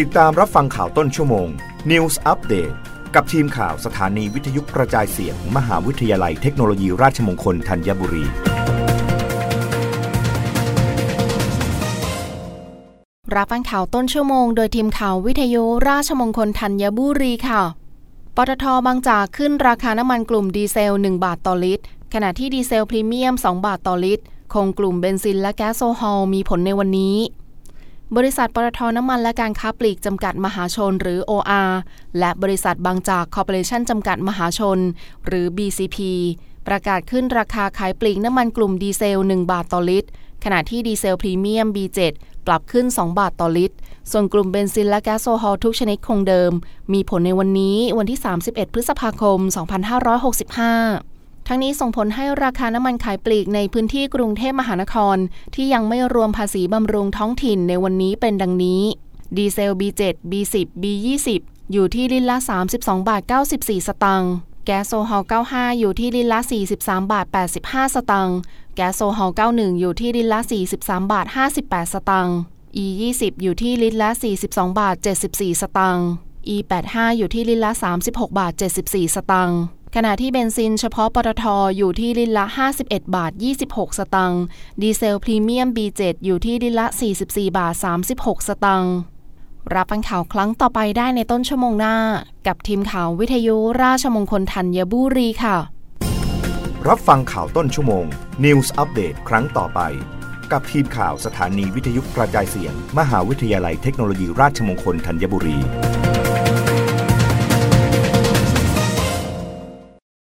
ติดตามรับฟังข่าวต้นชั่วโมง News Update กับทีมข่าวสถานีวิทยุกระจายเสียงมหาวิทยาลัยเทคโนโลยีราชมงคลธัญบุรี รับฟังข่าวต้นชั่วโมงโดยทีมข่าววิทยุราชมงคลธัญบุรีค่ะ ปตทบางจากขึ้นราคาน้ำมันกลุ่มดีเซล 1 บาทต่อลิตร ขณะที่ดีเซลพรีเมียม 2 บาทต่อลิตร คงกลุ่มเบนซินและแก๊สโซฮอลมีผลในวันนี้ บริษัทปตทน้ำมันและการค้าปลีกจำกัดมหาชนหรือ OR และบริษัทบางจากคอร์ปอเรชั่นจำกัดมหาชน หรือ BCP ประกาศขึ้นราคาขายปลีกน้ำมันกลุ่มดีเซล 1 บาทต่อลิตร ขณะที่ดีเซลพรีเมียม B7 ปรับขึ้น 2 บาทต่อลิตร ส่วนกลุ่มเบนซินและแก๊สโซฮอลทุกชนิดคงเดิม มีผลในวันนี้วันที่ 31 พฤษภาคม 2565 ทั้งนี้ส่งผลให้ราคาน้ำมันขายปลีกในพื้นที่กรุงเทพมหานคร ที่ยังไม่รวมภาษีบำรุงท้องถิ่นในวันนี้เป็นดังนี้ ดีเซล B7 B10 B20 อยู่ที่ลิตรละ 32 บาท 94 สตางค์ แก๊สโซฮอล 95 อยู่ที่ลิตรละ 43 บาท 85 สตางค์ แก๊สโซฮอล 91 อยู่ที่ลิตรละ 43 บาท 58 สตางค์ E20 อยู่ที่ลิตรละ 42 บาท 74 สตางค์ E85 อยู่ที่ลิตรละ 36 บาท 74 สตางค์ ขณะที่เบนซินเฉพาะปตทอยู่ที่ลิตรละ 51 บาท 26 สตางค์ ดีเซลพรีเมียม B7 อยู่ที่ลิตรละ 44 บาท 36 สตางค์ รับฟังข่าวครั้งต่อไปได้ในต้นชั่วโมงหน้า กับทีมข่าววิทยุราชมงคลธัญบุรีค่ะ รับฟังข่าวต้นชั่วโมง News Update ครั้งต่อไป กับทีมข่าวสถานีวิทยุกระจายเสียง มหาวิทยาลัยเทคโนโลยีราชมงคลธัญบุรี